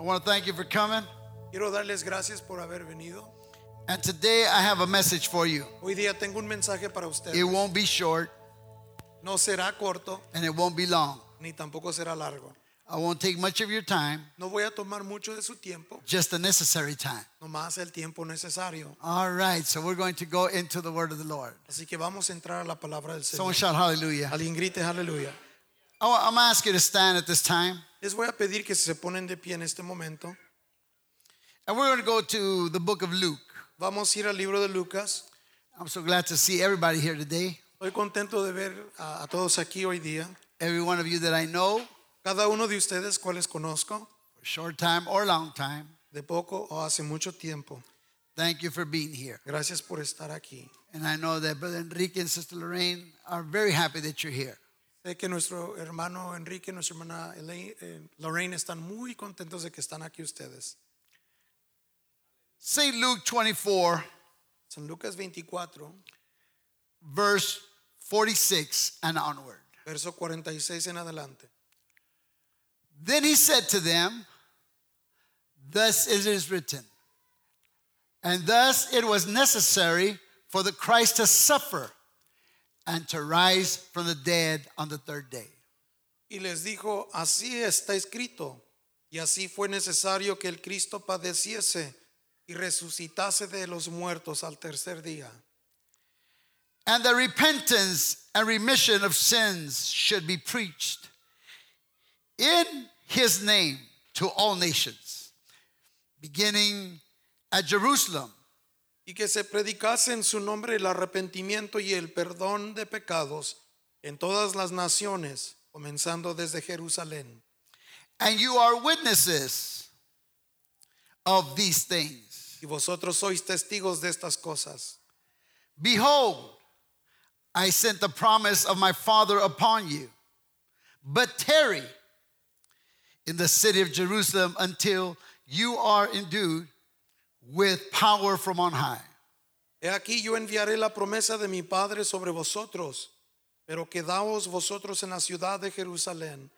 I want to thank you for coming. Quiero darles gracias por haber venido. And today I have a message for you. Hoy día tengo un mensaje para ustedes. It won't be short No será corto and it won't be long. ni tampoco será largo. I won't take much of your time, No voy a tomar mucho de su tiempo, just the necessary time. nomás el tiempo necesario. All right, so we're going to go into the word of the Lord. Así que vamos a entrar a la palabra del Someone Señor. shout hallelujah. Alguien grite aleluya. Wa- I'm going to ask you to stand at this time. Les voy a pedir que se ponen de pie en este momento. And we're going to go to the book of Luke. Vamos a ir al libro de Lucas. I'm so glad to see everybody here today. Estoy contento de ver a, a todos aquí hoy día. Every one of you that I know, Cada uno de ustedes, cuales conozco, for short time or long time, de poco o hace mucho tiempo. thank you for being here. Gracias por estar aquí. And I know that Brother Enrique and Sister Lorraine are very happy that you're here. Sé que nuestro hermano Enrique y nuestra hermana Elaine- eh, Lorraine están muy contentos de que están aquí ustedes. St. Luke 24, San Lucas 24, verse 46 and onward. verso 46 en adelante. Then he said to them, Thus it is written, and thus it was necessary for the Christ to suffer and to rise from the dead on the third day. Y les dijo, así está escrito, y así fue necesario que el Cristo padeciese y resucitase de los muertos al tercer día, And the repentance and remission of sins should be preached in his name to all nations, beginning at Jerusalem. Y que se predicase en su nombre el arrepentimiento y el perdón de pecados en todas las naciones, comenzando desde Jerusalén. And you are witnesses of these things. Y vosotros sois testigos de estas cosas. Behold, I sent the promise of my Father upon you, but tarry in the city of Jerusalem until you are endued with power from on high. He aquí yo enviaré la promesa de mi Padre sobre vosotros, pero quedaos vosotros en la ciudad de Jerusalén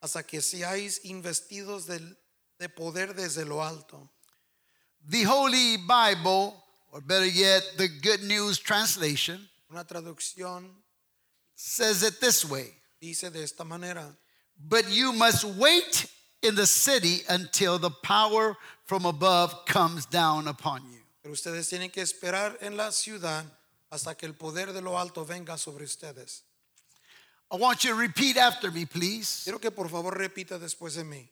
hasta que seáis investidos del- de poder desde lo alto. The Holy Bible, or better yet, the Good News Translation, Una traducción says it this way dice de esta manera, But you must wait in the city until the power from above comes down upon you. pero ustedes tienen que esperar en la ciudad hasta que el poder de lo alto venga sobre ustedes. I want you to repeat after me, please. Quiero que por favor repita después de mí.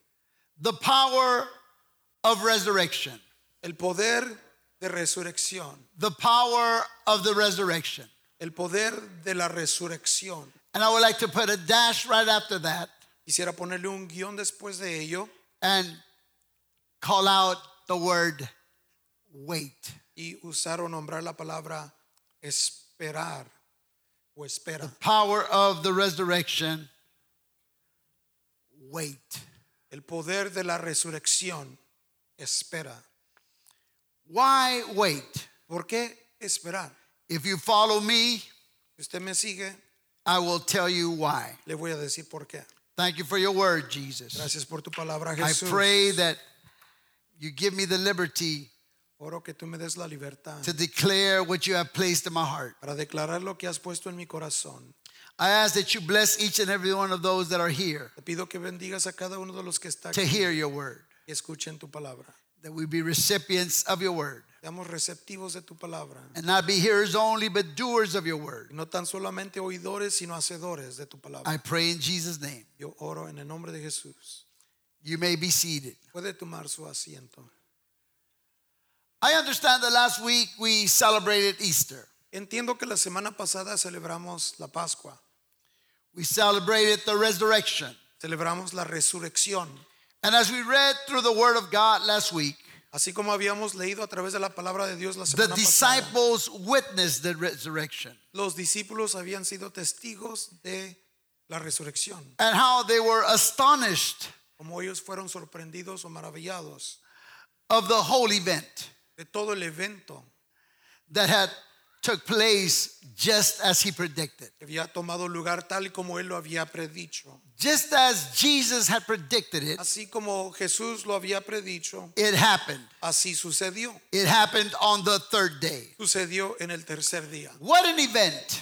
The power of resurrection. El poder de resurrección, The power of the resurrection. el poder de la resurrección. And I would like to put a dash right after that Quisiera ponerle un guion después de ello and call out the word wait. y usar o nombrar la palabra esperar o espera. Power of the resurrection. Wait. El poder de la resurrección espera. Why wait? ¿Por qué esperar? If you follow me, Si usted me sigue, I will tell you why. le voy a decir por qué. Thank you for your word, Jesus. Gracias por tu palabra, Jesús. I pray that you give me the liberty Oro que tú me des la libertad to declare what you have placed in my heart. para declarar lo que has puesto en mi corazón. I ask that you bless each and every one of those that are here Te pido que bendigas a cada uno de los que están to hear your word, escuchen tu palabra. that we be recipients of your word, Seamos receptivos de tu palabra. and not be hearers only, but doers of your word. No tan solamente oidores, sino hacedores de tu palabra. I pray in Jesus' name. Yo oro en el nombre de Jesús. You may be seated. Puede tomar su asiento. I understand that last week we celebrated Easter. Entiendo que la semana pasada celebramos la Pascua, We celebrated the resurrection. celebramos la resurrección. And as we read through the word of God last week, Así como habíamos leído a través de la palabra de Dios la the semana pasada, disciples witnessed the resurrection los discípulos habían sido testigos de la resurrección, and how they were astonished como ellos fueron sorprendidos o maravillados of the whole event de todo el evento that had took place just as he predicted. Había tomado lugar tal y como él lo había predicho. Just as Jesus had predicted it, Así como Jesús lo había predicho, it happened. así sucedió. It happened on the third day. Sucedió en el tercer día. What an event!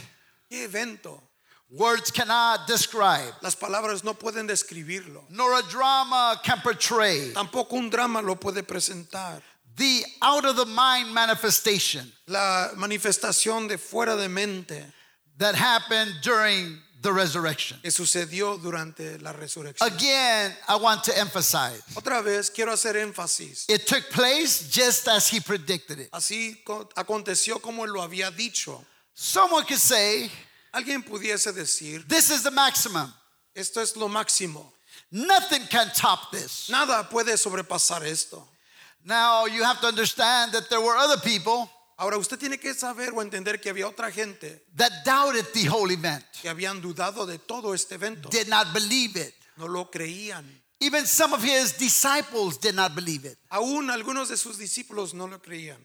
¿Qué evento? Words cannot describe, Las palabras no pueden describirlo. nor a drama can portray Tampoco un drama lo puede presentar. The out of the mind manifestation La manifestación de fuera de mente that happened during the resurrection. que sucedió durante la resurrección. Again, I want to emphasize Otra vez quiero hacer énfasis. it took place just as he predicted it. Así co- aconteció como él lo había dicho. Someone could say, Alguien pudiese decir, This is the maximum. esto es lo máximo. Nothing can top this. Nada puede sobrepasar esto. Now, you have to understand that there were other people Ahora usted tiene que saber o entender que había otra gente that doubted the whole event, que habían dudado de todo este evento. did not believe it. No lo creían. Even some of his disciples did not believe it. Aún algunos de sus discípulos no lo creían.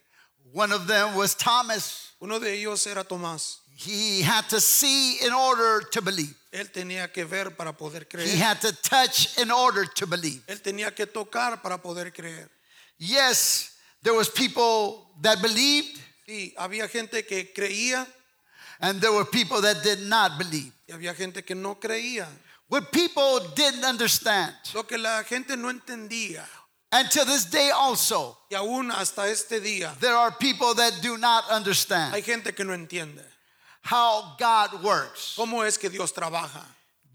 One of them was Thomas. Uno de ellos era Tomás. He had to see in order to believe. Él tenía que ver para poder creer. He had to touch in order to believe. Él tenía que tocar para poder creer. Yes, there was people that believed Sí, había gente que creía and there were people that did not believe. y había gente que no creía. What people didn't understand, Lo que la gente no entendía. and to this day also, Y aún hasta este día there are people that do not understand hay gente que no entiende. how God works. ¿Cómo es que Dios trabaja?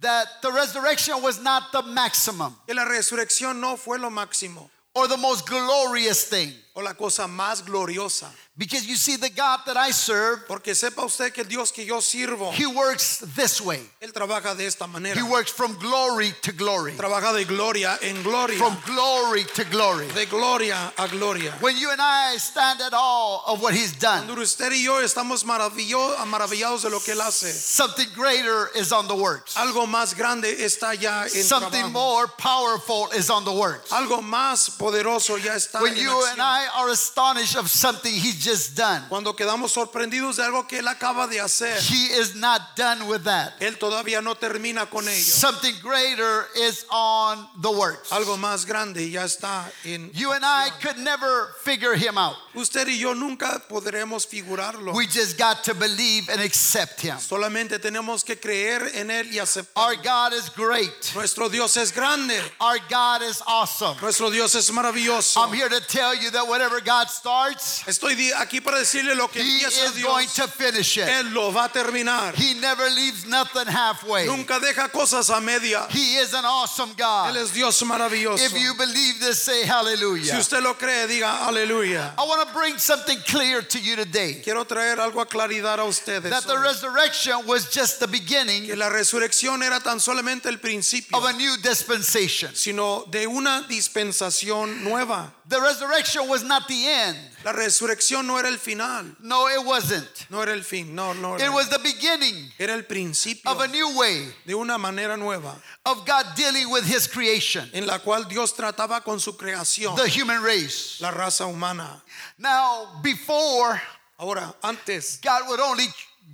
That the resurrection was not the maximum Que la resurrección no fue lo máximo or the most glorious thing. O la cosa más gloriosa. Because you see, the God that I serve, Porque sepa usted que el Dios que yo sirvo, He works this way. Él trabaja de esta manera. He works from glory to glory, Trabaja de gloria en gloria. from glory to glory. De gloria a gloria. When you and I stand at all of what He's done, Cuando usted y yo estamos maravillados de lo que Él hace. something greater is on the works. Algo más grande está ya en Something trabajo. more powerful is on the works. Algo más poderoso ya está When en you acción. and I are astonished of something He's just done, Cuando quedamos sorprendidos de algo que Él acaba de hacer, He is not done with that. Él todavía no termina con ello. Something greater is on the works. Algo más grande ya está en. You and I could never figure Him out. Usted y yo nunca podremos figurarlo. We just got to believe and accept Him. Solamente tenemos que creer en Él y aceptar. Our God is great. Nuestro Dios es grande. Our God is awesome. Nuestro Dios es maravilloso. I'm here to tell you that whatever God starts, Estoy aquí para decirle lo que He empieza is going to finish it. Él lo va a terminar. He never leaves nothing halfway. Nunca deja cosas a media. He is an awesome Él God. es Dios maravilloso. If you believe this, say Si hallelujah. usted lo cree, diga aleluya. I want to bring something clear to you today Quiero traer algo a claridad a ustedes. that the hoy. resurrection was just the beginning que la resurrección era tan solamente el principio, of a new dispensation. sino de una dispensación nueva. The resurrection was not the end. La resurrección no era el final, No, it wasn't. no era el fin, no, no. It was the beginning era el principio of a new way de una manera nueva of God dealing with his creation, en la cual Dios trataba con su creación, the human race. la raza humana. Now, before, Ahora, antes, God would only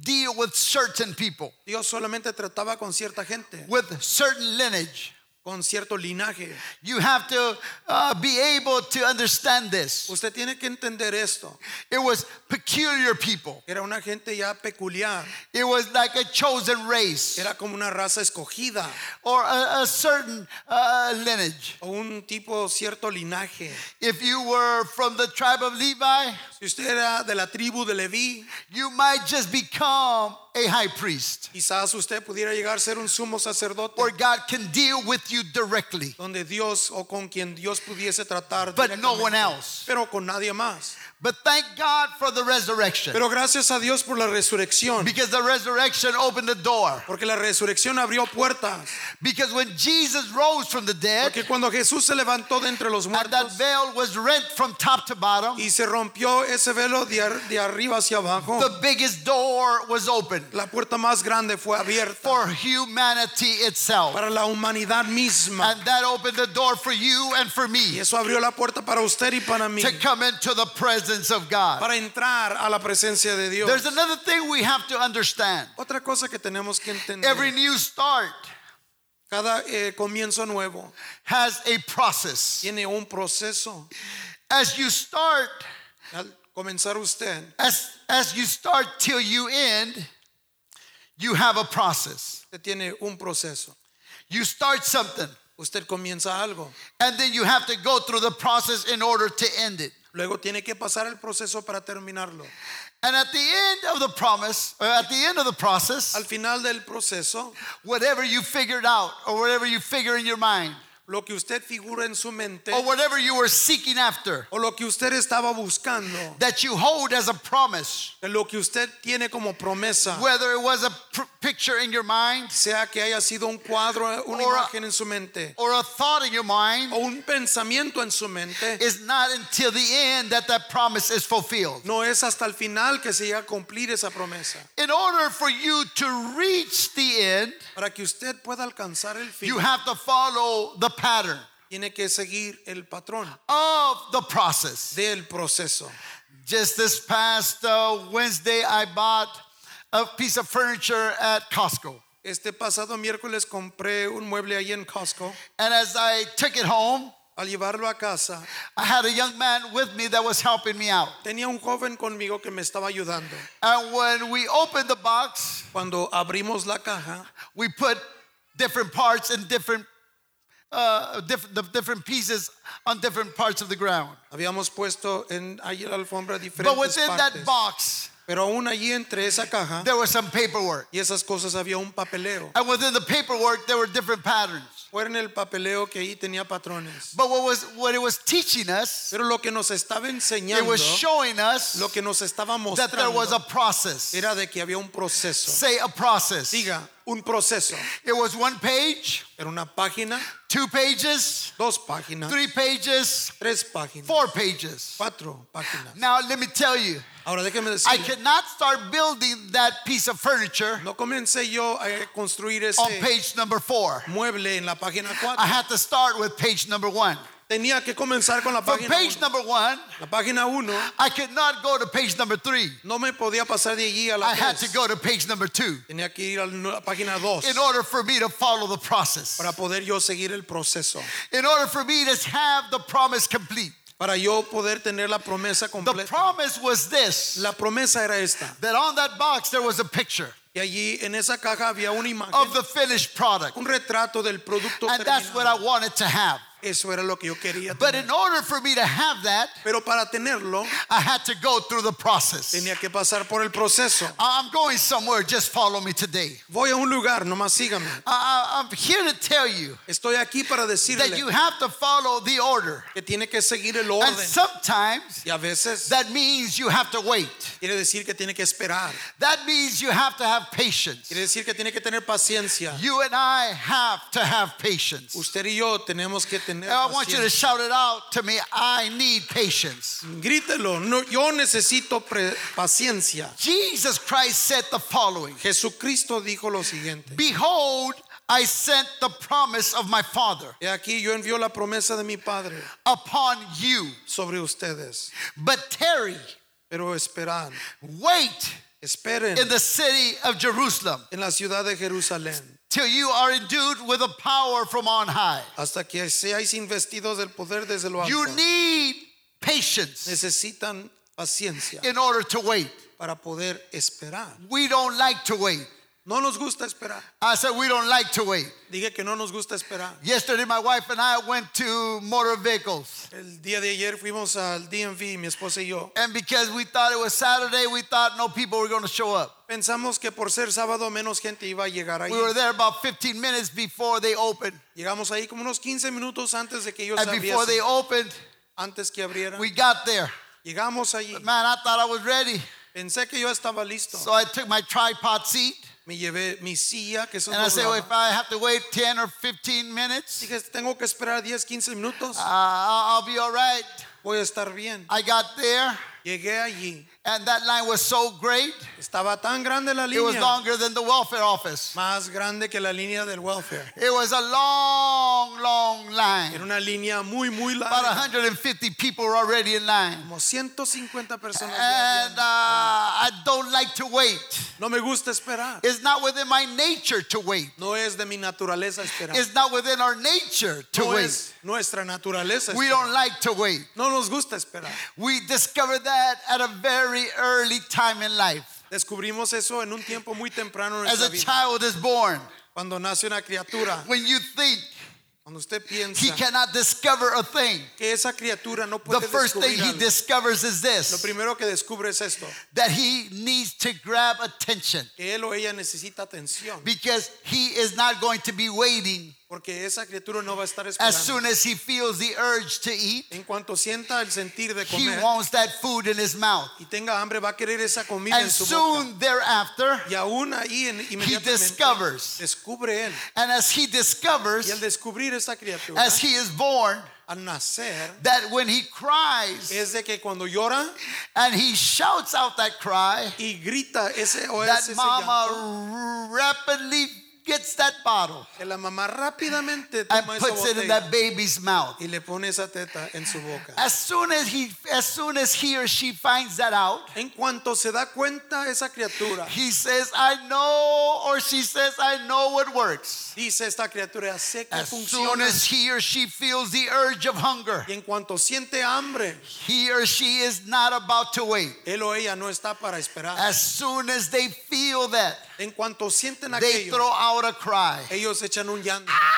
deal with certain people, Dios solamente trataba con cierta gente, with certain lineage. Con cierto linaje. You have to uh, be able to understand this. Usted tiene que entender esto. It was peculiar people. Era una gente ya peculiar, It was like a chosen race era como una raza escogida or a, a certain uh, lineage. o un tipo cierto linaje. If you were from the tribe of Levi, Si usted era de la tribu de Leví, you might just become a high priest, quizás usted pudiera llegar a ser un sumo sacerdote or God can deal with you directly, donde Dios o con quien Dios pudiese tratar but no one else. pero con nadie más. But thank God for the resurrection, Pero gracias a Dios por la resurrección, because the resurrection opened the door. porque la resurrección abrió puertas, Because when Jesus rose from the dead, porque cuando Jesús se levantó de entre los and that veil was rent from top to bottom, y se rompió ese velo de, ar- de arriba hacia abajo, the biggest door was open. open La puerta más grande fue abierta for humanity itself. para la humanidad misma. And that opened the door for you and for Y me eso abrió la puerta para usted y para mí. to come into the presence of God. Para entrar a la presencia de Dios. There's another thing we have to understand. Otra cosa que tenemos que entender. Every new start Cada eh, comienzo nuevo has a process. tiene un proceso. As you start, Al comenzar usted, as, as you start till you end, you have a process. usted tiene un proceso. You start something, Usted comienza algo. and then you have to go through the process in order to end it. Luego tiene que pasar el proceso para terminarlo. And at the end of the promise, or at the end of the process, Al final del proceso, whatever you figured out, or whatever you figure in your mind, lo que usted figura en su mente or whatever you were seeking after, o lo que usted estaba buscando, that you hold as a promise, lo que usted tiene como promesa, whether it was a picture in your mind, sea que haya sido un cuadro, una Or a- imagen en su mente. or a thought in your mind, o un pensamiento en su mente, is not until the end that that promise is fulfilled. no es hasta el final que se llega a cumplir esa promesa. In order for you to reach the end, Para que usted pueda alcanzar el fin, you have to follow the pattern tiene que seguir el patrón of the process. del proceso. Just this past uh, Wednesday, I bought a piece of furniture at Costco. Este pasado miércoles compré un mueble ahí en Costco. And as I took it home, Al llevarlo a casa, I had a young man with me that was helping me out. tenía un joven conmigo que me estaba ayudando. And when we opened the box, Cuando abrimos la caja, we put different parts in different uh, different, the different pieces on different parts of the ground. habíamos puesto en ahí la alfombra But within partes. that box, Pero aún allí entre esa caja there was some paperwork. y esas cosas había un papeleo. And within the paperwork, there were different patterns. Fuera en el papeleo que ahí tenía patrones. But what was what it was teaching us, Pero lo que nos estaba it enseñando, was showing us lo que nos estaba that there was a mostrando, process. era de que había un proceso. Say a process. Diga, un proceso. It was one page, Era una página, two pages, dos páginas, three pages, tres páginas, four pages. cuatro páginas. Now let me tell you, Ahora déjeme I decir, could not start building that piece of furniture no comencé yo a construir ese on page number four. mueble en la página cuatro. I 4. had to start with page number one. Tenía que comenzar con la From página page 1. number one, La página 1 I could not go to page number three. no me podía pasar de allí a la I had to 3. go to page number two Tenía que ir a la página 2 in order for me to follow the process. para poder yo seguir el proceso. In order for me to have the promise complete. Para yo poder tener la promesa The completa. promise was this La promesa era esta. that on that box there was a picture Y allí en esa caja había una imagen, of the finished product. un retrato del producto And that's what I wanted to have. Eso era lo que yo quería But tener. in order for me to have that, Pero para tenerlo I had to go through the process. tenía que pasar por el proceso. I'm going somewhere, just follow me today. Voy a un lugar, nomás sígame. I- I'm here to tell you Estoy aquí para that you have to follow the order. que tiene que seguir el And sometimes Y a veces that means you have to wait. quiere decir que tiene que esperar. That means you have to have patience. Quiere decir que tiene que tener paciencia. You and I have to have patience. Usted y yo tenemos que tener And I want you to shout it out to me. I need patience. Grítelo, no, yo necesito paciencia. Jesus Christ said the following Jesucristo dijo lo siguiente. Behold, I sent the promise of my Father He aquí yo envío la promesa de mi Padre upon you. sobre ustedes. But tarry, Pero esperad, wait esperen in the city of Jerusalem en la ciudad de Jerusalén till you are endued with a power from on high. hasta que seáis investidos del poder desde lo You need patience Necesitan paciencia in order to wait. para poder esperar. We don't like to wait. No nos gusta esperar. I said, we don't like to wait. Dije que no nos gusta esperar. Yesterday, my wife and I went to motor vehicles. El día de ayer fuimos al DMV, mi esposa y yo. And because we thought it was Saturday, we thought no people were going to show up. Pensamos que por ser sábado menos gente iba a llegar ahí. We were there about 15 minutes before they opened. Llegamos ahí como unos 15 minutos antes de que ellos And before they opened, Antes que abrieran. we got there. Llegamos allí. Man, I thought I was ready. Pensé que yo estaba listo. So I took my tripod seat Me llevé mi silla, que and I said, well, if I have to wait 10 or 15 minutes, uh, Dije, tengo que esperar 10, 15 minutos. I'll, I'll be all right. Voy a estar bien. I got there Llegué allí. And that line was so great, Estaba tan grande la it was longer than the welfare office. Más grande que la línea del welfare. It was a long, long Era line. una línea muy, muy About 150 people were already in line. Como 150 personas. And uh, I don't like to wait. no me gusta esperar. It's not within my nature to wait. No es de mi naturaleza esperar. It's not within our nature to no wait. es nuestra naturaleza We don't like to wait. No nos gusta esperar. We discovered that at a very early time in life. Descubrimos eso en un tiempo muy temprano en As nuestra a vida. child is born, Cuando nace una criatura, when you think cuando usted he piensa cannot discover a thing, que esa criatura no the puede first thing descubrir he algo, discovers is lo this primero que descubre es esto, that he needs to grab attention que él o ella necesita atención, because he is not going to be waiting porque esa criatura no va a estar as soon as he feels the urge to eat. En cuanto sienta el sentir de He wants that food in his mouth. y tenga hambre, va a querer esa comida And en su boca. soon thereafter, Y aún ahí inmediatamente discovers. and descubre él. as he Y al discovers, descubrir esta criatura, as he is born, al nacer, that when he cries es de que cuando llora and he shouts out that cry, y grita ese o that ese, ese llanto, mama rapidly gets that bottle la mamá rápidamente and toma esa puts it in that baby's mouth. y le pone esa teta en su boca. As soon as he as soon as he or she finds that out, En cuanto se da cuenta esa criatura, he says, I know, or she says, I know what works. dice esta criatura, sé que As soon as he or she feels the urge of hunger, Y en cuanto siente hambre, he or she is not about to wait. él o ella no está para esperar. As soon as they feel that, En cuanto sienten they aquello, throw out a cry. ellos echan un llanto. Ah!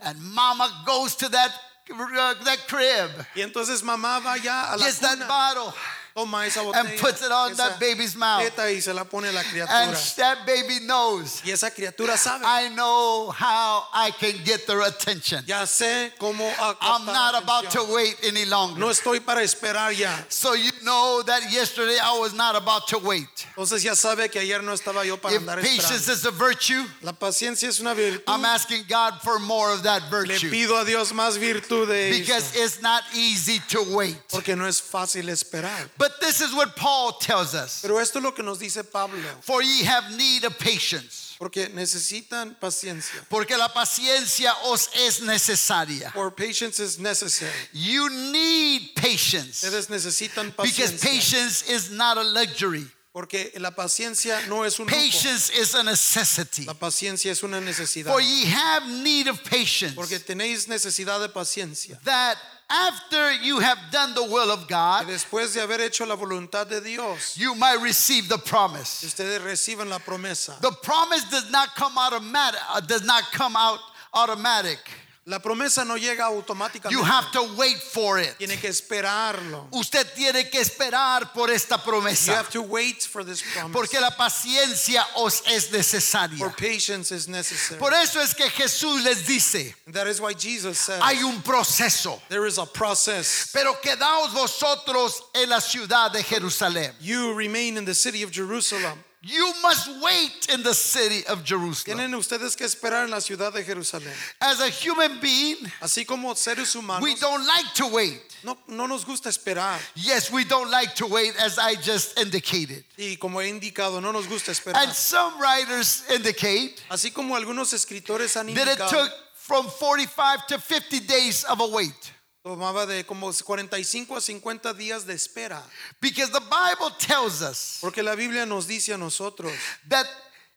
And mama goes to that, uh, that crib, Y entonces mamá va ya a la gets that cuna, bottle, toma esa and puts it on esa that baby's mouth. y se la pone la And that baby knows, Y esa criatura sabe, I know how I can get their attention. ya sé cómo I'm not about to wait any longer. No estoy para esperar ya. So you know that yesterday I was not about to wait. Entonces ya sabe que ayer no estaba yo para If andar patience esperando. is a virtue, La paciencia es una virtud. I'm asking God for more of that Le virtue pido a Dios más virtud de because eso. it's not easy to wait. Porque no es fácil esperar. But this is what Paul tells us Pero esto es lo que nos dice Pablo. For ye have need of patience, Porque necesitan paciencia. porque la paciencia os es necesaria. For patience is necessary. You need patience Ustedes necesitan paciencia. because patience is not a luxury, Porque la paciencia no es un lujo. patience is a necessity. La paciencia es una necesidad. For ye have need of patience. Porque tenéis necesidad de paciencia. that after you have done the will of God, después de haber hecho la voluntad de Dios, you might receive the promise. ustedes reciban la promesa. The promise does not come automatic. uh, does not come out automatic. La promesa no llega automáticamente. You have to wait for it. Tiene que esperarlo. Usted tiene que esperar por esta promesa. You have to wait for this promise. porque la paciencia os es necesaria. For patience is necessary. Por eso es que Jesús les dice, That is why Jesus says hay un proceso, there is a process. pero quedaos vosotros en la ciudad de Jerusalén. You remain in the city of Jerusalem. You must wait in the city of Jerusalem. Tienen ustedes que esperar en la ciudad de Jerusalén. As a human being, Así como seres humanos, we don't like to wait. no, no nos gusta esperar. Yes, we don't like to wait, as I just indicated. Y como he indicado, no nos gusta esperar. And some writers indicate Así como algunos escritores han indicado, that it took from 45 to 50 days of a wait. Tomaba de como 45 a 50 días de espera. Because the Bible tells us Porque la Biblia nos dice a nosotros that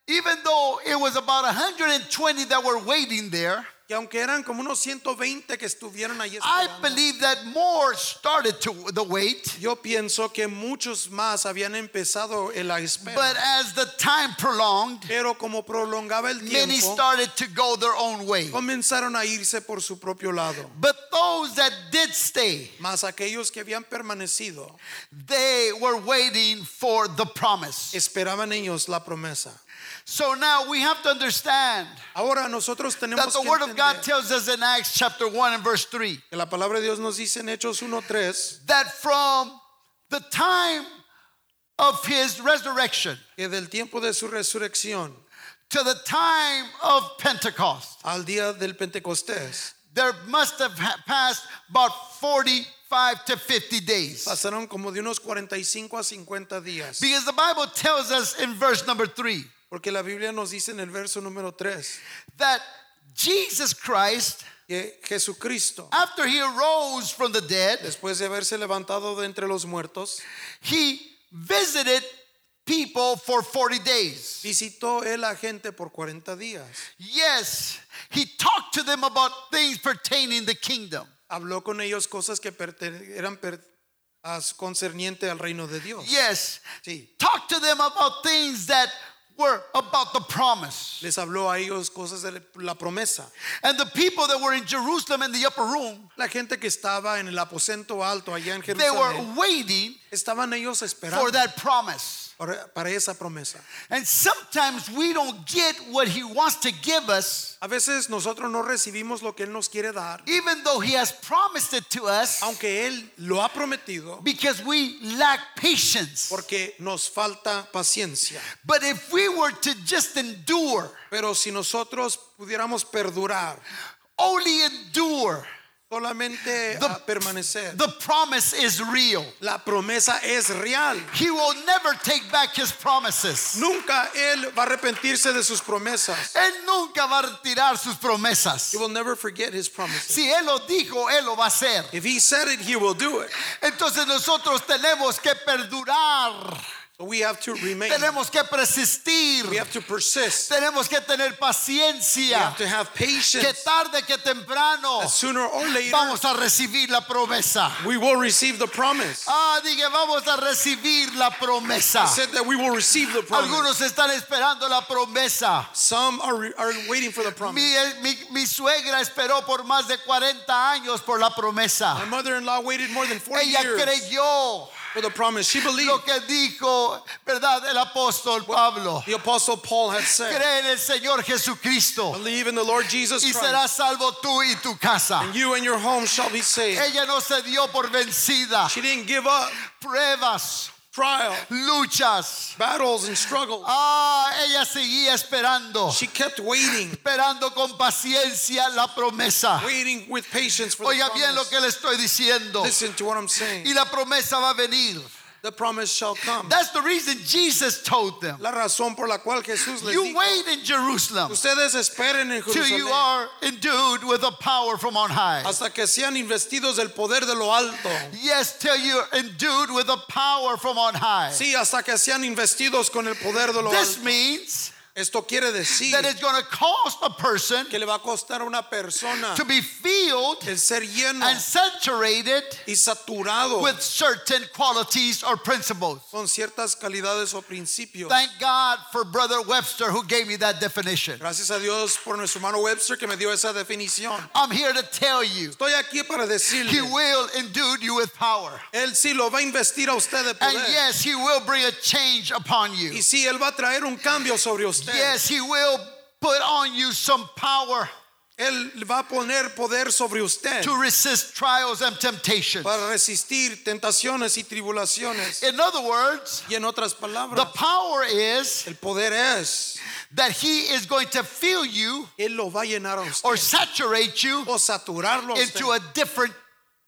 even though it was about 120 that were waiting there, que aunque eran como unos 120 que estuvieron ahí I believe that more started to the wait. yo pienso que muchos más habían empezado en la espera. But as the time prolonged, Pero como prolongaba el tiempo, many started to go their own way. comenzaron a irse por su propio lado. But those that did stay, Mas aquellos que habían permanecido they were waiting for the promise. esperaban ellos la promesa. So now we have to understand Ahora nosotros that the que Word of God tells us in Acts chapter 1 and verse 3 que la palabra de Dios nos dice en Hechos 1:3 that from the time of his resurrection que del tiempo de su resurrección to the time of Pentecost, al día del Pentecostés there must have passed about 45 to 50 days. Pasaron como de unos 45 a 50 días. Because the Bible tells us in verse number 3 Porque la Biblia nos dice en el verso número 3 that Jesus Christ, que Jesucristo, after he arose from the dead, después de haberse levantado de entre los muertos, he visited people for 40 days. visitó él a gente por 40 días. Yes, he talked to them about things pertaining to the kingdom. Habló con ellos cosas que eran concerniente al reino de Dios. Yes, Sí. talk to them about things that were about the promise. Les habló a ellos cosas de la promesa. And the people that were in Jerusalem in the upper room, La gente que estaba en el aposento alto allá en Jerusalén, they were waiting estaban ellos esperando for that promise. Para, esa promesa. And sometimes we don't get what he wants to give us, A veces nosotros no recibimos lo que Él nos quiere dar, even though he has promised it to us, aunque Él lo ha prometido, because we lack patience. porque nos falta paciencia. But if we were to just endure, Pero si nosotros pudiéramos perdurar, only endure, solamente The- permanecer, the promise is real. la promesa es real. He will never take back his promises. Nunca Él va a arrepentirse de sus promesas. Él nunca va a retirar sus promesas. He will never forget His promises. Si Él lo dijo, Él lo va a hacer. If He said it, He will do it. Entonces nosotros tenemos que perdurar, we have to remain. tenemos que persistir, We have to persist. tenemos que tener We have to have patience. que tarde que temprano That sooner or later, vamos a recibir la promesa. we will receive the promise. Ah, dije, vamos a recibir la promesa. I said that we will receive the promise. Algunos están esperando la promesa. Some are, are waiting for the promise. Mi, mi, mi suegra esperó por más de 40 años por la promesa. My mother-in-law waited more than 40 Ella years creyó for the promise. She believed lo que dijo, ¿verdad? El apóstol Pablo. the apostle Paul had said. Cree en el Señor Jesucristo Believe in the Lord Jesus y Christ. serás salvo tú y tu casa. And you and your home shall be saved. Ella no se dio por vencida. She didn't give up. Pruebas, Trial, luchas. battles, and struggles. Ah, ella seguía esperando. She kept waiting, Esperando con paciencia la promesa. waiting with patience for the Oiga bien lo que le estoy diciendo. Listen to what I'm saying. Y la promesa va a venir. The promise shall come. That's the reason Jesus told them. La razón por la cual Jesús les You dijo, wait in Jerusalem ustedes esperen en till you are endued with a power from on high. hasta que sean investidos del poder de lo alto. Yes, till you're endued with a power from on high. Sí, hasta que sean investidos con el poder de lo This alto. means Esto quiere decir that it's going to cost a person que le va a costar a una persona to be filled el ser lleno and saturated y saturado with certain qualities or principles. con ciertas calidades o principios. Thank God for Brother Webster who gave me that definition. Gracias a Dios por nuestro hermano Webster que me dio esa definición. I'm here to tell you, Estoy aquí para He will endue you with power. Él sí lo va a investir a usted de And yes, He will bring a change upon you. Y sí, Él va a traer un cambio sobre usted. Yes, He will put on you some power Él va a poner poder sobre usted to resist trials and temptations. para resistir tentaciones y tribulaciones. In other words, Y en otras the power is el poder es, that He is going to fill you Él lo va a llenar a usted or saturate you o saturarlo a usted into a different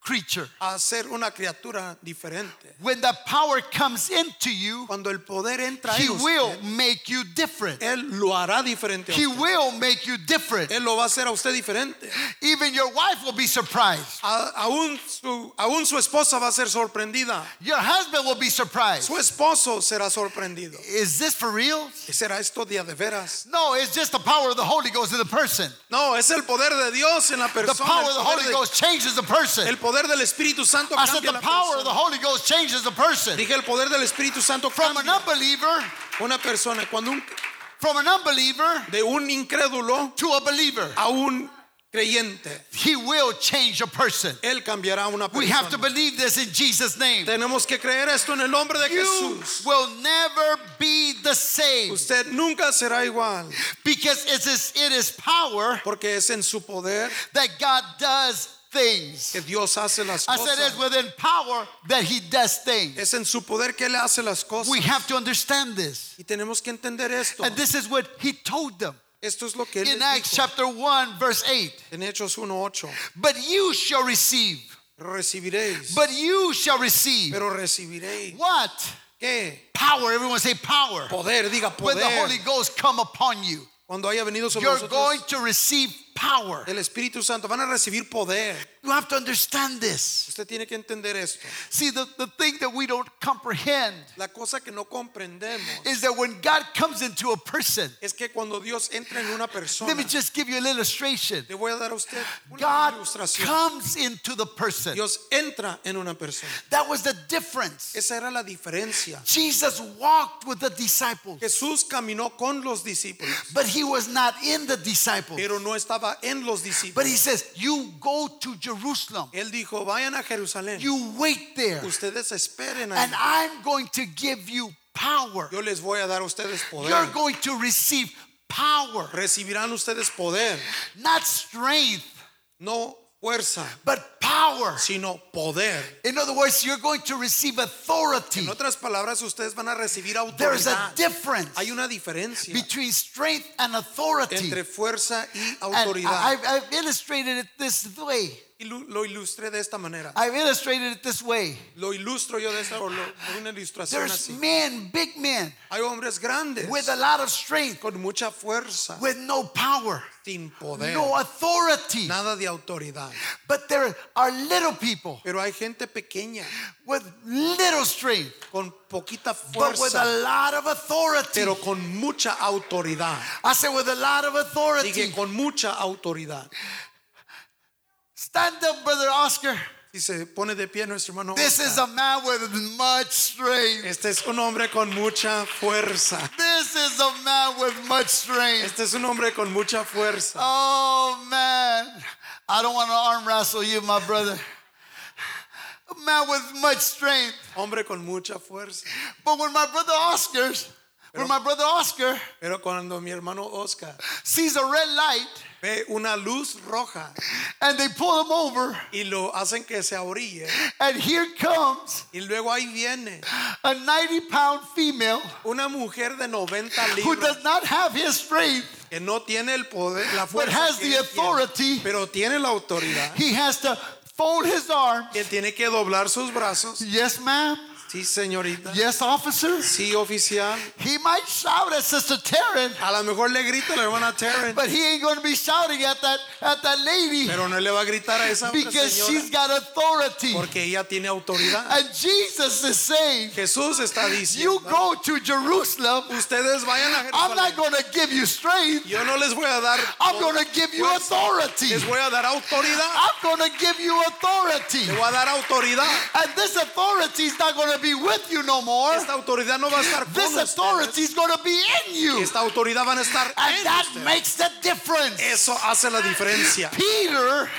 creature. a ser una criatura diferente. When the power comes into you, Cuando el poder entra He en usted, will make you different. Él lo hará diferente. He will make you different. Él lo va a hacer a usted diferente. Even your wife will be surprised. A- aún, su, aún su esposa va a ser sorprendida. Your husband will be surprised. Su esposo será sorprendido. Is this for real? ¿Será esto día de veras? No, it's just the power of the Holy Ghost in the person. No, es el poder de Dios en la The persona. power of the Holy Ghost changes the person. Poder del Espíritu Santo I said cambia the la power of the persona. Holy Ghost changes the person. Dije el poder del Espíritu Santo From an cambia unbeliever, una persona cuando un, from an unbeliever de un incrédulo to a believer, a un creyente. He will change a person. Él cambiará a una We have to persona. believe this in Jesus' name. Tenemos que creer esto en el nombre de You Jesús. will never be the same Usted nunca será igual because it is, it is power porque es en su poder that God does things. que Dios hace las I said it's within power that He does things. Es en su poder que Él hace las cosas. We have to understand this. Y tenemos que entender esto. And this is what He told them Esto es lo que Él in les Acts dijo chapter 1, verse 8. en Hechos 1.8. But you shall receive recibiréis. But you shall receive Pero recibiréis. what? ¿Qué? Power. Everyone say power. Poder, diga poder. When the. Holy Ghost come upon you, Cuando haya venido sobre you're nosotros going to receive power. el Espíritu Santo, van a recibir poder. You have to understand this. Usted tiene que entender esto. See, the, the thing that we don't comprehend La cosa que no comprendemos is that when God comes into a person, es que cuando Dios entra en una persona, let me just give you an illustration. le voy a dar a usted una God ilustración. comes into the person. Dios entra en una persona. That was the difference. Esa era la diferencia. Jesus walked with the disciples, Jesús caminó con los discípulos, but he was not in the disciples. pero no estaba en los But he says, You go to Jerusalem, Él dijo, vayan a Jerusalén. you wait there, Ustedes esperen and. I'm going to give you power. Yo les voy a dar a ustedes poder. You're going to receive power, Recibirán ustedes poder, not strength, no fuerza, but power. sino poder. In other words, you're going to receive authority. En otras palabras, ustedes van a recibir autoridad. There's a difference Hay una diferencia between strength and authority. entre fuerza y And autoridad. I've, I've illustrated it this way. Lo ilustré de esta manera. I've illustrated it this way. Lo ilustro yo de esta o lo- una ilustración There's así. men, big men, Hay hombres grandes with a lot of strength, con mucha fuerza, with no power, sin poder, no authority. nada de autoridad. But there are little people Pero hay gente pequeña with little strength, con poquita fuerza, but with a lot of authority. pero con mucha autoridad. I said, with a lot of authority. Dije con mucha autoridad. Stand up, Brother Oscar. Y se pone de pie nuestro hermano. This is a man with much strength. Este es un hombre con mucha fuerza. This is a man with much strength. Este es un hombre con mucha fuerza. Oh man, I don't want to arm wrestle you, my brother. A man with much strength. Hombre con mucha fuerza. But when my brother When my brother Oscar Pero cuando mi hermano Oscar sees a red light ve una luz roja and they pull him over, y lo hacen que se orille and here comes y luego ahí viene a 90 pound female una mujer de 90 libras who does not have his strength, que no tiene el poder, la but fuerza, has the authority. tiene, pero tiene la autoridad. He has to fold his arms. Él tiene que doblar sus brazos. Yes, ma'am. Sí, señorita. Yes, officer. Sí, oficial. He might shout at Sister Taryn, A lo mejor le grita a la hermana Taryn, but he ain't going to be shouting at that at that lady pero no le va a gritar a esa because she's got authority. porque ella tiene autoridad. And Jesus is saying, Jesús está "You go to Jerusalem. ustedes vayan a I'm not going to give you strength. Yo no les voy a dar I'm going to give you authority. Les voy a dar autoridad. I'm going to give you authority. Le voy a dar autoridad. And this authority is not going to be with you no more. Esta autoridad no va a estar con This authority is going to be in you. Esta autoridad van a estar And en that ustedes. makes the difference. Eso hace la diferencia. Peter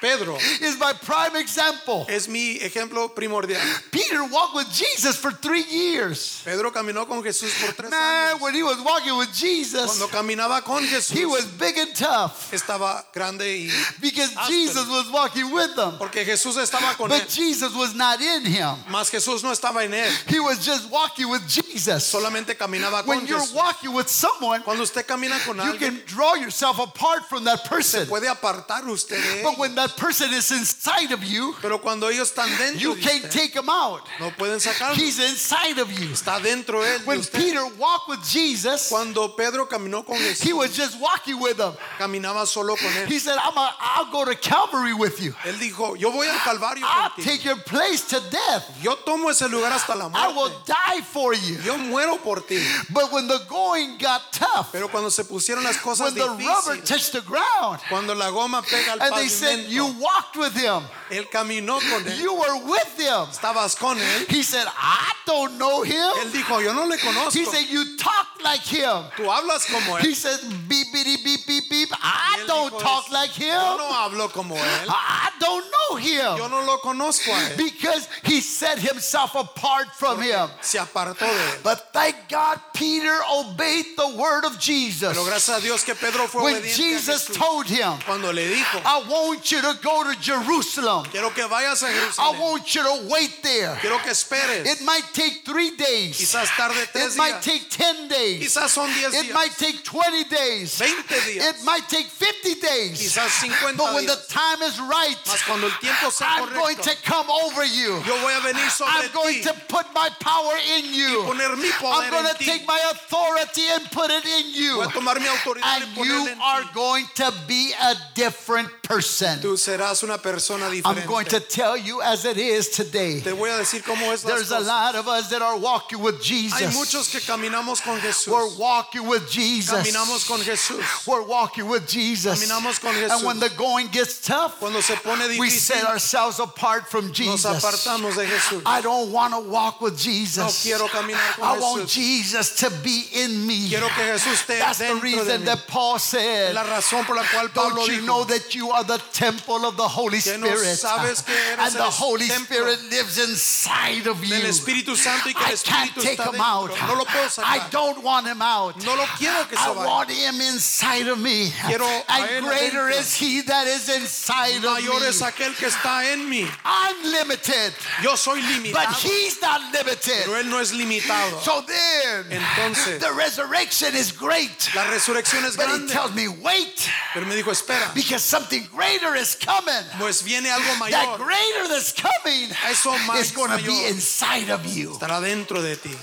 Pedro is my prime example. es mi ejemplo primordial. Peter walked with Jesus for three years. Pedro caminó con Jesús por tres Man, años. when he was walking with Jesus, Cuando caminaba con Jesús, he was big and tough estaba grande y because Áspero. Jesus was walking with them. porque Jesús estaba con él. But Jesus was not in him. Mas Jesús no estaba en él. He was just walking with Jesus. Solamente caminaba con When you're walking with someone, Cuando usted camina con you alguien, can draw yourself apart from that person. Se puede apartar usted de But when that person is inside of you, Pero cuando ellos están dentro you can't usted, take him out. no pueden sacarlo. He's inside of you. Está dentro él When usted. Peter walked with Jesus, Cuando Pedro caminó con Jesús, he was just walking with him. caminaba solo con él. He said, I'm a, I'll go to Calvary with you. Él dijo, yo voy al Calvario I'll contigo. take your place to death. Yo tomo ese lugar hasta la muerte. I will die for you. Yo muero por ti. But when the going got tough, Pero cuando se pusieron las cosas when the rubber touched the ground, cuando la goma pega al and they said, You walked with him, él caminó con él. you were with him. Estabas con él. He said, I don't know him. Él dijo, yo no le conozco. He said, You talk like him. Tú hablas como él. He said, Beep, beep, beep, beep, beep. I don't dijo talk like him. Yo no hablo como él. I don't know him. Yo no lo conozco a él. Because he set himself apart from him. Se apartó de él. But thank God Peter obeyed the word of Jesus. Pero gracias a Dios que Pedro fue When obediente a Jesus Jesús. told him, Cuando le dijo, I want you to to go to Jerusalem. Quiero que vayas a I Jerusalén. want you to wait there. Quiero que esperes. It might take three days. Quizás tarde tres It might take 10 days. Quizás son 10 It días. might take 20 days. 20 días. It might take 50 days. Quizás 50 But when the time is right, Mas cuando el tiempo sea I'm going to come over you. yo voy a venir sobre I'm going ti to put my power in you. poner mi I'm going en to ti. take my authority and put it in you. Voy a tomar mi autoridad y And ponerla you en are ti. going to be a different person. Tú serás una persona I'm going to tell you as it is today. Te voy a decir cómo es There's a lot of us that are walking with Hay muchos Jesus. que caminamos con Jesús. We're walking with Jesus. Caminamos con Jesús. We're walking with Jesus. Caminamos con And when the going gets tough, Cuando se pone we set ourselves apart from nos Jesus. apartamos de Jesús. I don't want to walk with No Jesus. quiero caminar con I want Jesús. To be in me. Quiero que Jesús esté That's the dentro de reason mí. that Paul said, La razón por la cual Pablo Don't you dijo, know that you are the temple of the Holy no Spirit? eres uh, And the Holy Spirit lives inside of you. del Espíritu Santo y que I can't take him out. No I don't want him out. No I want him inside of me. Quiero And greater is he that is inside of Mayor me. aquel que está en mí. I'm limited, Yo soy but he's not limited. pero él no es limitado. So then, Entonces, the resurrection is great. la resurrección es But he tells me, wait, Pero me dijo, espera, because something greater is coming. pues viene algo That greater that's coming Eso más is going to be inside of you. Estará dentro de ti.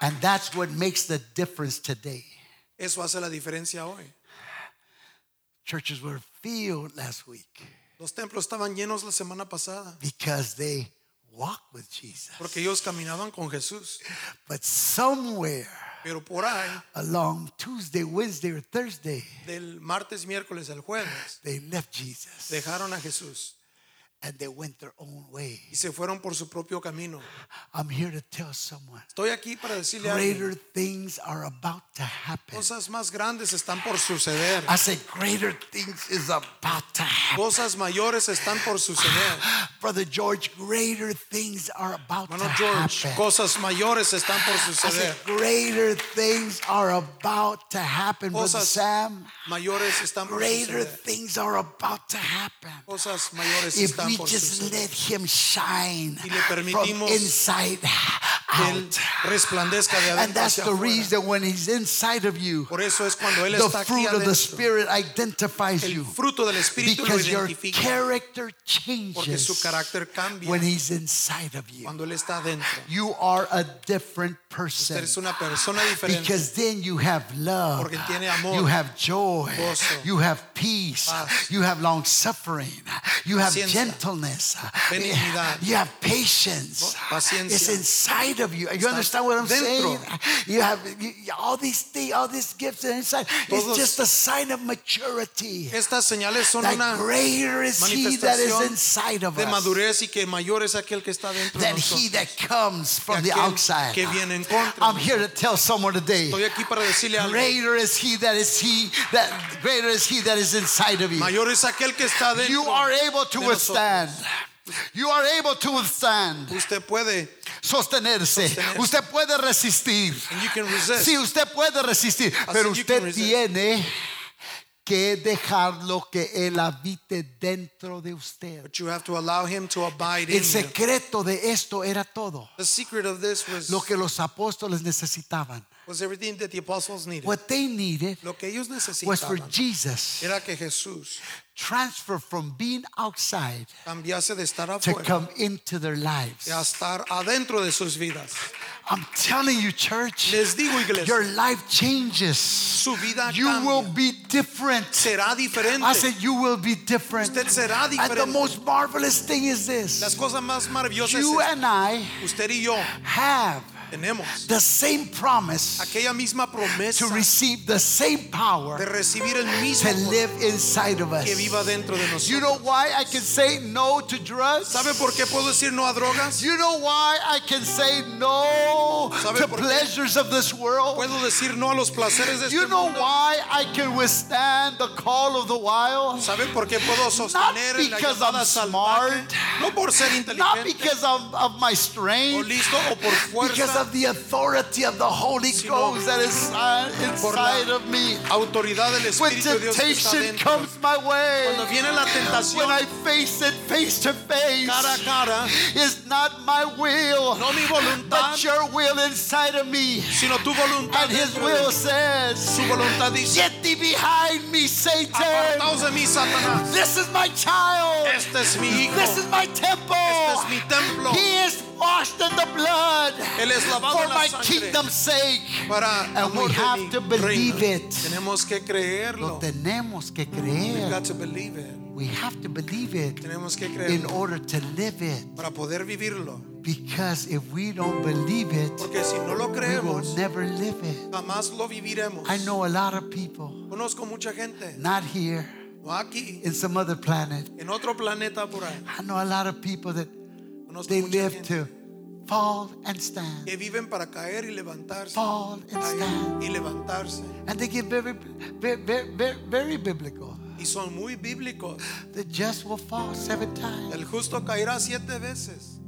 And that's what makes the difference today. Eso hace la diferencia hoy. Churches were filled last week Los templos estaban llenos la semana pasada because they walked with Jesus. porque ellos caminaban con Jesús. But somewhere Pero por ahí, along Tuesday, Wednesday, or Thursday, del martes, miércoles al jueves, they left Jesus. dejaron a Jesús and they went their own way. y se fueron por su propio camino. I'm here to tell someone Estoy aquí para decirle greater things are about to happen. cosas más grandes están por suceder. I said, greater things is about to happen. Cosas mayores están por suceder. Brother George, greater things are about Hermano to George, happen. cosas mayores están por I suceder. greater things are about to happen, Brother Sam. mayores están por Greater suceder. things are about to happen. Cosas mayores If están we just let him shine from inside Él resplandezca de And that's hacia the afuera. reason when he's inside of you, Por eso es cuando Él the está aquí fruit of the adentro. Spirit identifies El you fruto del Espíritu lo because your identifica. character Porque su changes carácter cambia when he's inside of you. cuando Él está adentro. You are a different person una persona diferente. because then you have love, Porque tiene amor, you have joy, gozo, you have peace, paz, you have long suffering, you have paciencia, gentleness, benignidad, you have patience. paciencia. It's inside of you. You understand what I'm dentro. saying? You have you, all these things, all these gifts inside. Todos- it's just a sign of maturity. Estas señales son That una greater is He that is inside of de us madurez y que mayor es aquel que está dentro de than He that comes from the outside. que viene en contra. I'm here to tell someone today. Estoy aquí para decirle algo. Greater is he that is he that greater is he that is inside of you. Mayor es aquel que está dentro. You are able to withstand. nosotros. You are able to withstand. Usted puede, Sostenerse. Sostenerse. Usted puede resistir. and you can resist. Sí, usted puede resistir, pero you can usted resist. tiene que dejarlo que él habite dentro de usted. But you have to allow him to abide in El you. secreto de esto era todo The secret of this was, lo que los apóstoles necesitaban. Was everything that the apostles needed. What they needed Lo que ellos was for Jesus era que Jesús transfer from being outside cambiase de estar to come into their lives. a estar adentro de sus vidas. I'm telling you, church, Les digo, iglesia, your life changes. su vida You cambia. will be different. será diferente. I said, You will be different. And the most marvelous thing is this cosas más maravillosas you and I usted y yo have tenemos the same promise aquella misma promesa to receive the same de power recibir el to mismo poder live inside of que us. viva dentro de You know why I can say no to drugs? ¿Sabe por qué puedo decir no a drogas? You know why I can say no to pleasures of this world? Puedo decir no a los placeres de este You know mundo. why I can withstand the call of the wild? ¿Sabe por qué puedo Not sostener la because llamada I'm salvaje? smart, No por ser not because of, of my o strength, listo o por because fuerza, of the authority of the Holy Ghost that is uh, inside of me. autoridad del When Espíritu de Dios que está temptation comes my way, Cuando viene la tentación when I face it face to face, cara a cara, it's not my will, no mi voluntad, but your will inside of me. sino tu voluntad. And His will says, Su voluntad dice, Get thee behind me, Satan. apartaos de mí, Satanás. This is my child. Este es mi hijo. This is my temple. Este es mi templo. He is washed in the blood Él es lavado for my kingdom's sake. And we have to believe it. Tenemos que Lo creerlo. tenemos que We've creer. got to believe it. We have to believe it Tenemos que in creerlo order to live it. para poder vivirlo. Because if we don't believe it, Porque si no lo we will creemos, never live it. jamás lo viviremos. I know a lot of people, Conozco mucha gente, not here, no aquí, in some other planet. en otro planeta por ahí. I know a lot of people that Conozco they mucha live gente to fall and stand, que viven para caer y levantarse. fall and stand. y levantarse. And they get very, very, very, very, biblical. Y son muy bíblicos. The just will fall seven times. El justo caerá siete veces.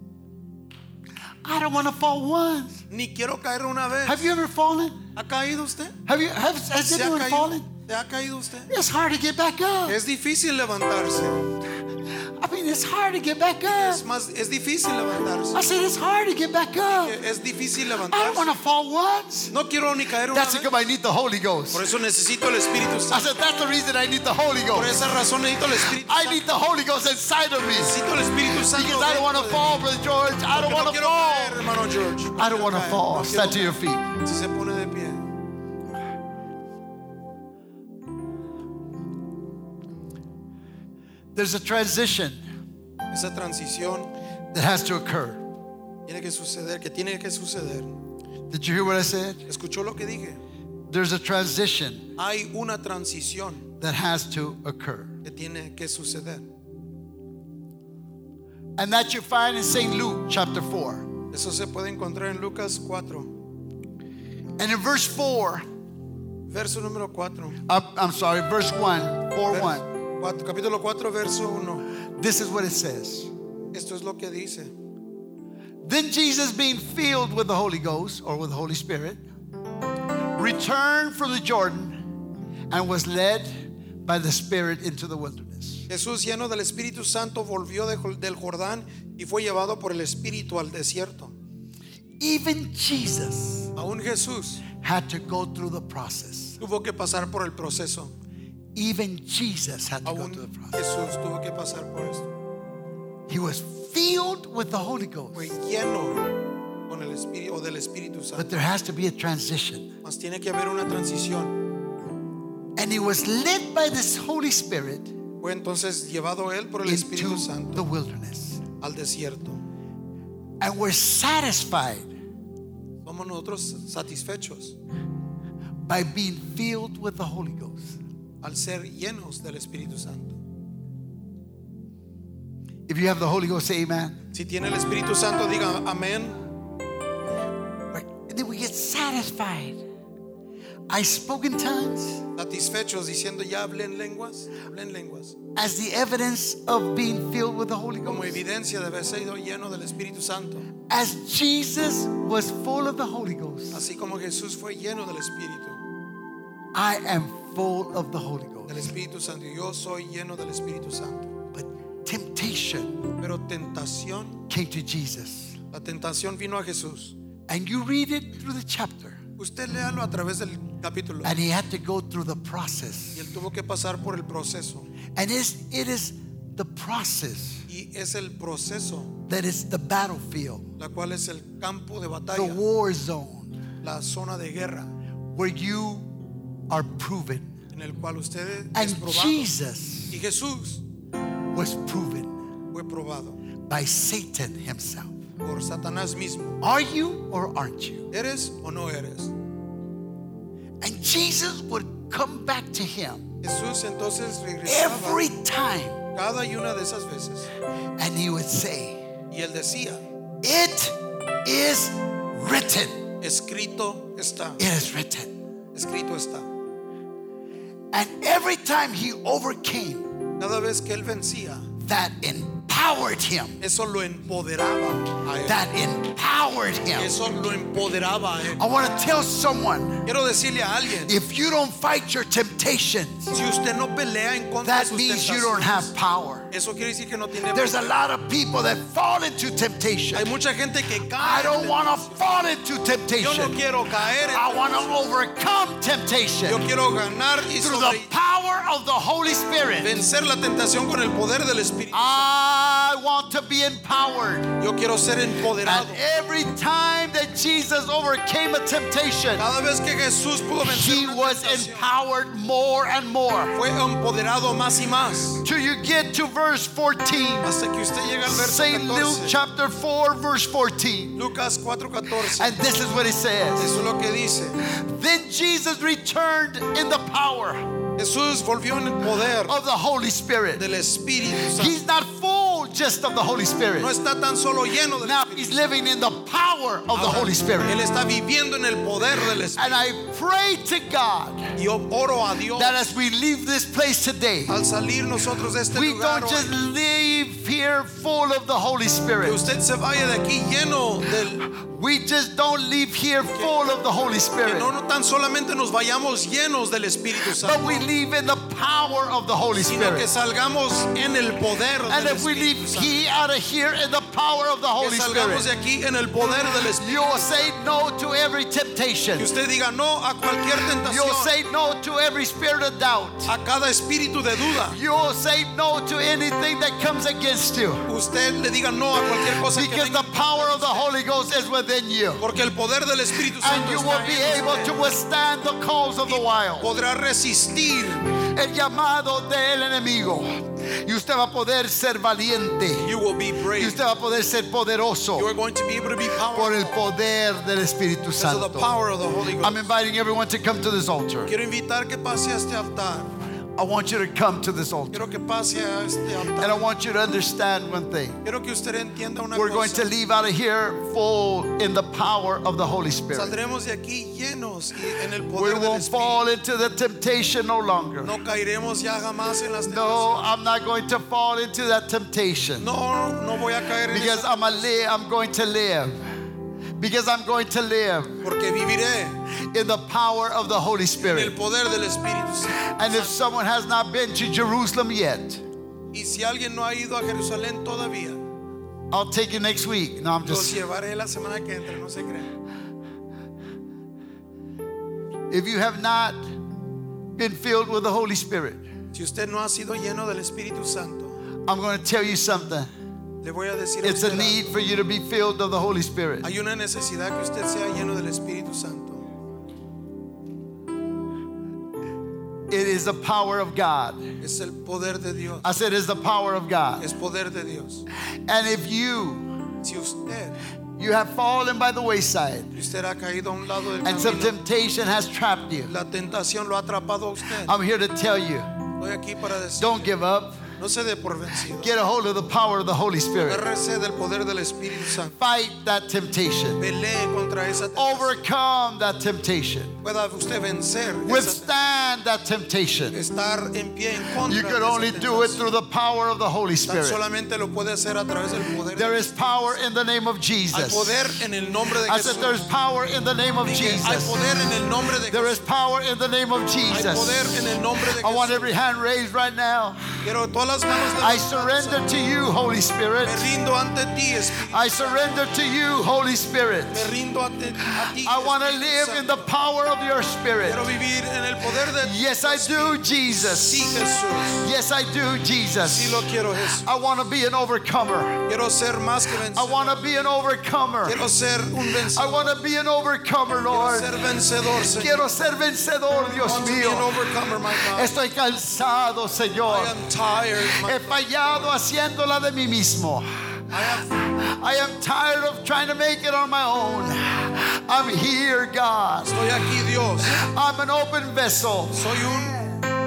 I don't want to fall once. Ni quiero caer una vez. Have you ever fallen? ¿Ha caído usted? Have you? Have, has ¿Se ha anyone caído? fallen? ¿Se ha caído usted? It's hard to get back up. Es difícil levantarse. I mean, it's hard to get back up. Es más, es difícil levantarse. I said it's hard to get back up. Es difícil I don't want to fall once. No quiero ni caer una That's vez. because I need the Holy Ghost. Por eso necesito el Espíritu Santo. I said that's the reason I need the Holy Ghost. Por esa razón necesito el Espíritu Santo. I need the Holy Ghost inside of me Necesito el Espíritu Santo. because I don't want to fall. Brother George. I don't want to quiero fall. caer, hermano George. I don't want to fall. No Stand to your feet. Si se pone There's a transition Esa transición that has to occur. tiene que suceder, que tiene que suceder. Did you hear what I said? ¿Escuchó lo que dije? There's a transition Hay una transición that has to occur. que tiene que suceder. And that you find in St. Luke chapter 4. Eso se puede encontrar en Lucas 4, And in verse 4, verso número 4. uh, I'm sorry, verse 1, 4 1, Cuatro- capítulo 4, verso 1. this is what it says. Esto es lo que dice. Then Jesus, being filled with the Holy Ghost or with the Holy Spirit, returned from the Jordan and was led by the Spirit into the wilderness. Jesús, lleno del Espíritu Santo, volvió de- del Jordán y fue llevado por el Espíritu al desierto. Even Jesus Aún Jesús had to go through the process. tuvo que pasar por el proceso. Even Jesus had to go through the process. Jesús tuvo que pasar por esto. He was filled with the Holy Ghost. Fue lleno con el Espíritu o del Espíritu Santo. But there has to be a transition. Mas tiene que haber una transición. And he was led by this Holy Spirit Fue entonces llevado él por el Espíritu Santo the wilderness. al desierto. And we're satisfied Somos nosotros satisfechos by being filled with the Holy Ghost. Al ser llenos del Espíritu Santo. If you have the Holy Ghost, say amen. Si tiene el Espíritu Santo, diga amén. And then we get satisfied. I spoke in tongues Satisfechos diciendo ya hablé en lenguas, hablé en lenguas. as the evidence of being filled with the Holy Ghost. Como evidencia de haber sido lleno del Espíritu Santo. As Jesus was full of the Holy Ghost, Así como Jesús fue lleno del Espíritu, I am full of the Holy del Ghost. Espíritu Santo. Yo soy lleno del Espíritu Santo. But temptation Pero tentación, came to Jesus. la tentación vino a Jesús. And you read it through the chapter. Usted léalo a través del capítulo. And he had to go through the Y process. él tuvo que pasar por el proceso. And it is the process Y es el proceso, that is the battlefield, la cual es el campo de the war zone, la zona de guerra, where you are proven. en el cual usted es And probado. Jesus Y Jesús was proven fue probado by Satan himself. por Satanás mismo. Are you or aren't you? ¿Eres o no eres? And Jesus would come back to him Jesús entonces regresaba every time cada y una de esas veces and he would say, y él decía, It is written. escrito está, It is written. escrito está. And every time he overcame Cada vez que él vencía that empowered him. Eso lo empoderaba a él. That empowered him. Eso lo empoderaba a él. I want to tell someone Quiero decirle a alguien, if you don't fight your temptations, si usted no pelea en contra de that sus means you don't have power. Eso quiere decir que no tiene There's a lot of people that fall into temptation. Hay mucha gente que I don't want to fall into Yo no temptation. quiero caer. I want to overcome Yo temptation quiero ganar y through the power of the Holy Spirit. vencer la tentación con el poder del Espíritu. I want to be empowered. Yo quiero ser And every time that Jesus overcame a temptation, Cada vez que Jesús pudo vencer he was empowered more and more. fue empoderado más y más. Till you get to verse 14. Hasta que usted llega al verso St. Luke chapter 4, verse 14. Lucas 4:14. And this is what it says. Eso es lo que dice. Then Jesus returned in the power Jesús volvió en el poder of the Holy Spirit. del Espíritu Santo. He's not full just of the Holy Spirit. No está tan solo lleno del Now Espíritu he's living in the power of the Ahora, Holy Spirit. Él está viviendo en el poder del Espíritu. And I pray to God Y yo oro a Dios that as we leave this place today, al salir nosotros de este we lugar don't hoy, just leave here full of the Holy que Spirit. usted se vaya de aquí lleno del We just don't leave here full of the Holy que Spirit, no, no tan solamente nos vayamos llenos del Espíritu but Santo, we leave in the power of the Holy sino que Spirit. salgamos en el poder And del if we leave he out of here in the power of the Que Holy salgamos de Spirit, aquí en el poder del Espíritu. you'll say no to every Que temptation. usted diga no a cualquier tentación, say no to every spirit of doubt. a cada espíritu de duda. You'll say no to anything that comes against you. Usted le diga no a cualquier cosa que Because venga. the power of the Holy Ghost is within you. Porque el poder del Espíritu And Santo you está will be able to withstand the calls of the wild. podrá resistir. El llamado del enemigo. Y usted va a poder ser valiente. You will be Y brave. usted va a poder ser poderoso You are going to be able to be por el powerful poder del Espíritu because of the Santo. power of the Holy I'm inviting everyone to come to this altar. Quiero invitar que pase a este altar. I want you to come to this altar. Quiero que pase a este And I want you to understand one thing. Quiero que usted entienda una We're going to leave out of here full in the power of the Holy Spirit. Saldremos de aquí llenos y en el We won't fall into the temptation no longer. No caeremos ya jamás en las No, tentaciones. I'm not going to fall into that temptation No, no voy a caer because. I'm a li- I'm going to live. Because I'm going to live Porque viviré in the power of the Holy en el Spirit. poder del Espíritu Santo. And if someone has not been to Jerusalem yet, Y si alguien no ha ido a Jerusalén todavía, I'll take you next week. No, I'm los just. llevaré la semana que entra, no se crean. If you have not been filled with the Holy Spirit, Si usted no ha sido lleno del Espíritu Santo, I'm going to tell you something. Le voy a decir It's a need for you to be filled of the Holy Spirit. Hay una necesidad que usted sea lleno del Espíritu Santo. It is the power of God. Es el poder de Dios. I said, it's the power of God. Es poder de Dios. And if you Si usted, you have fallen by the wayside si usted ha caído a un lado del and some camino, temptation has trapped you, la tentación lo ha atrapado a usted. I'm here to tell you, Estoy aquí para decir, don't give up. No se dé por vencido. Get a hold of the power of the Holy Spirit. Agárrese del poder del Espíritu Santo. Fight that temptation. Pelee contra esa tentación. Overcome that temptation. Pueda usted vencer Withstand that temptation. Estar en pie en contra You can only do it through the power of the Holy Tan Spirit. solamente lo puede hacer a través del poder. There is power in the name of Hay Jesus. poder en el nombre de I said there's power in the name of Dije, Hay Jesus. poder en el nombre de There is Jesús. power in the name of Hay poder Jesus. en el nombre de I want every hand raised right now. Quiero todas las manos I surrender to you, Holy Spirit. Me rindo ante ti, Espíritu. I surrender to you, Holy Spirit. Me rindo ante a ti. I want to live in the power of your Spirit. Quiero vivir en el poder de Yes, I do, Sí, Jesus. Yes, I do, Sí Jesus. lo quiero, Jesús. I want to be an overcomer. Quiero ser más que I want to be an overcomer. Quiero ser un I want to be an overcomer, Quiero Lord. ser vencedor, Señor. Quiero ser vencedor, Dios want to be an mío. overcomer, my God. Estoy cansado, I am tired. He fallado haciéndola de mí mismo. I I am tired of trying to make it on my own. I'm here, God. estoy aquí, Dios. I'm an open vessel. Soy un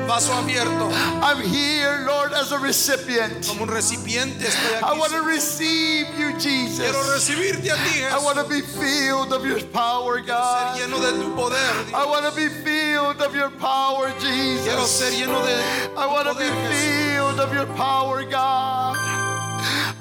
Vaso abierto. I'm here, Lord, as a recipient. Como un recipiente estoy aquí. I want to receive you, Jesus. Quiero recibirte a ti, Jesús. I want to be filled of your power, God. Ser lleno de tu poder, Dios. I want to be filled of your power, Jesus. Quiero ser lleno de tu I want to be filled of your power, God.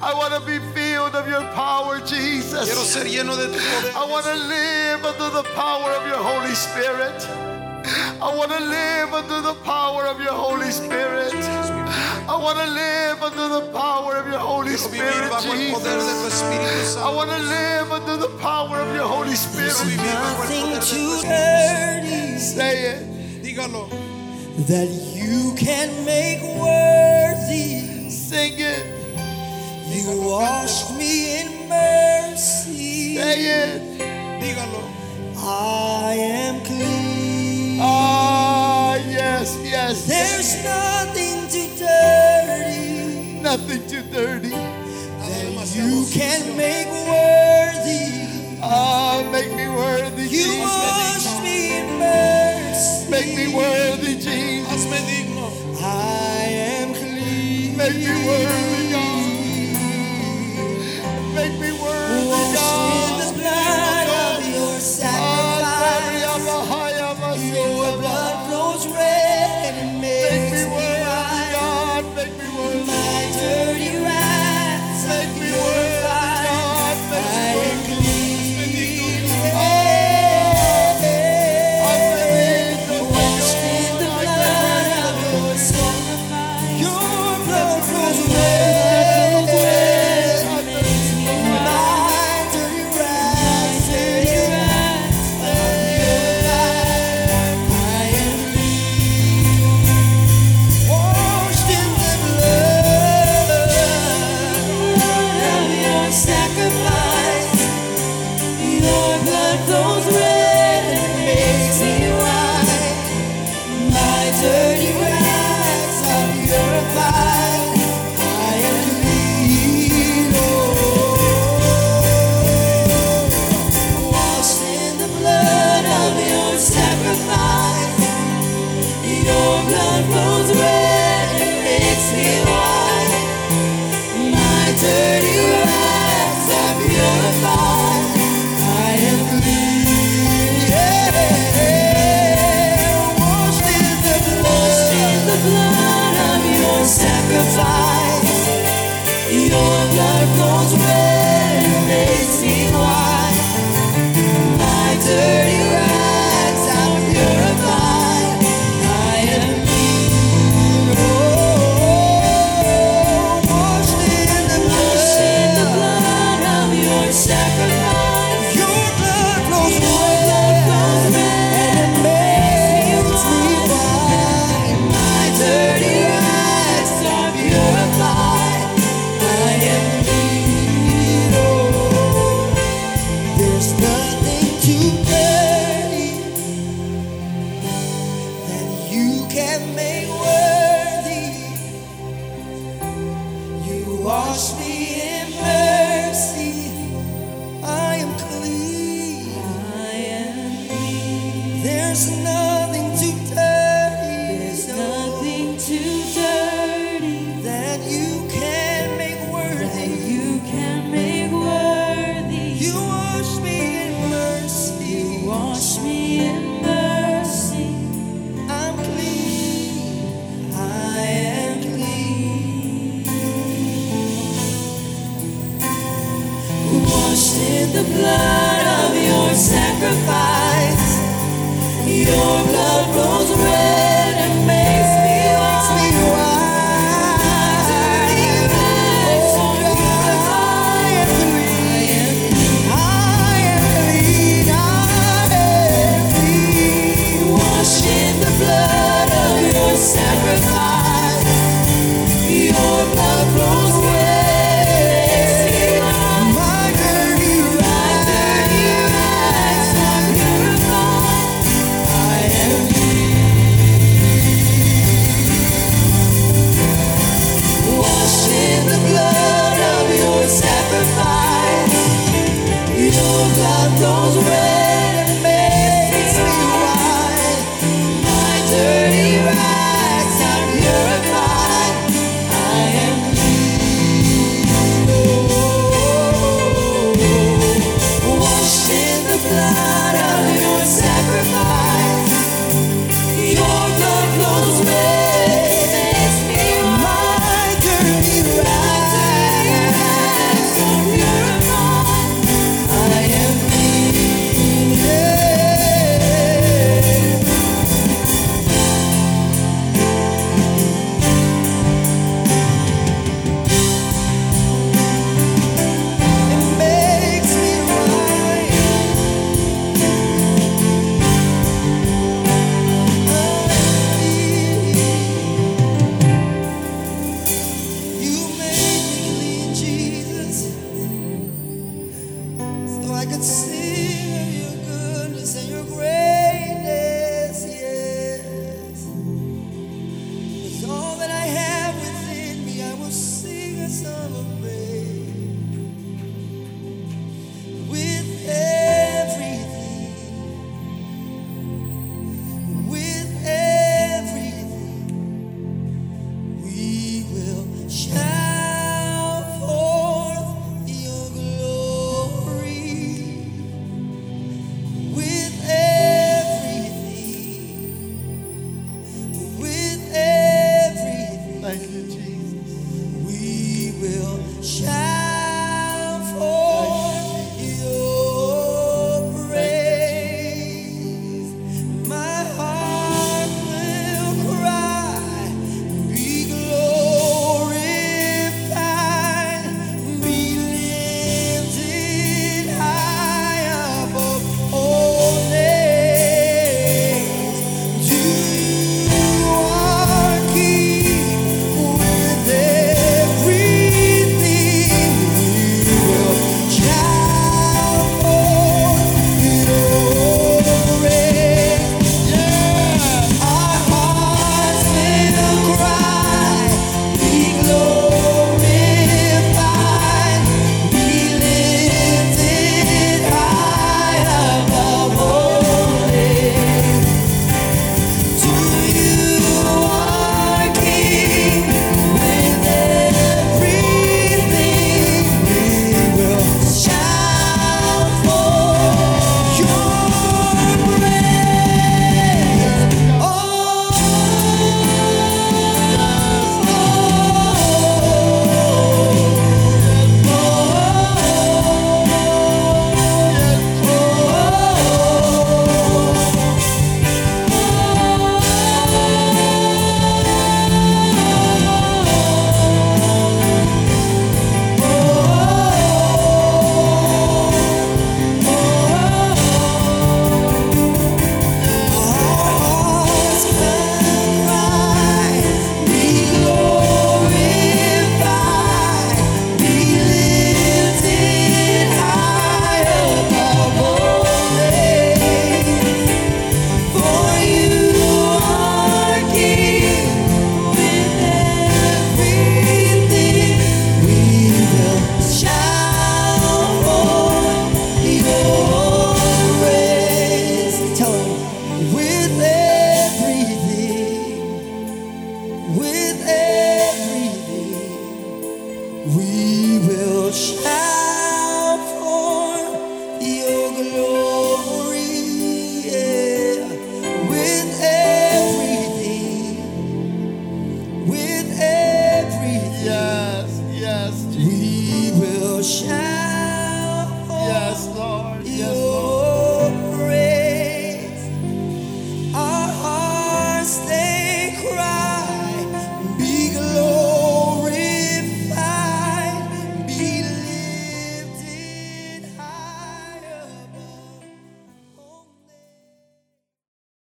I want to be filled of your power, Jesus. Quiero ser lleno de tu poder. I want to live under the power of your Holy Spirit. I want to live under the power of your Holy Spirit. I want to live under the power of your Holy Spirit, Jesus. I want to live under the power of your Holy Spirit. Nothing too dirty. Say it. Dígalo. That you can make worthy. Sing it. You wash me in mercy. Say it. Dígalo. I am clean. Ah, yes, yes. There's nothing too dirty. Nothing too dirty. That you can make worthy. Ah, make me worthy. You wash me in mercy. Make me worthy, Jesus. I am clean. Make me worthy. dirty sacrifice.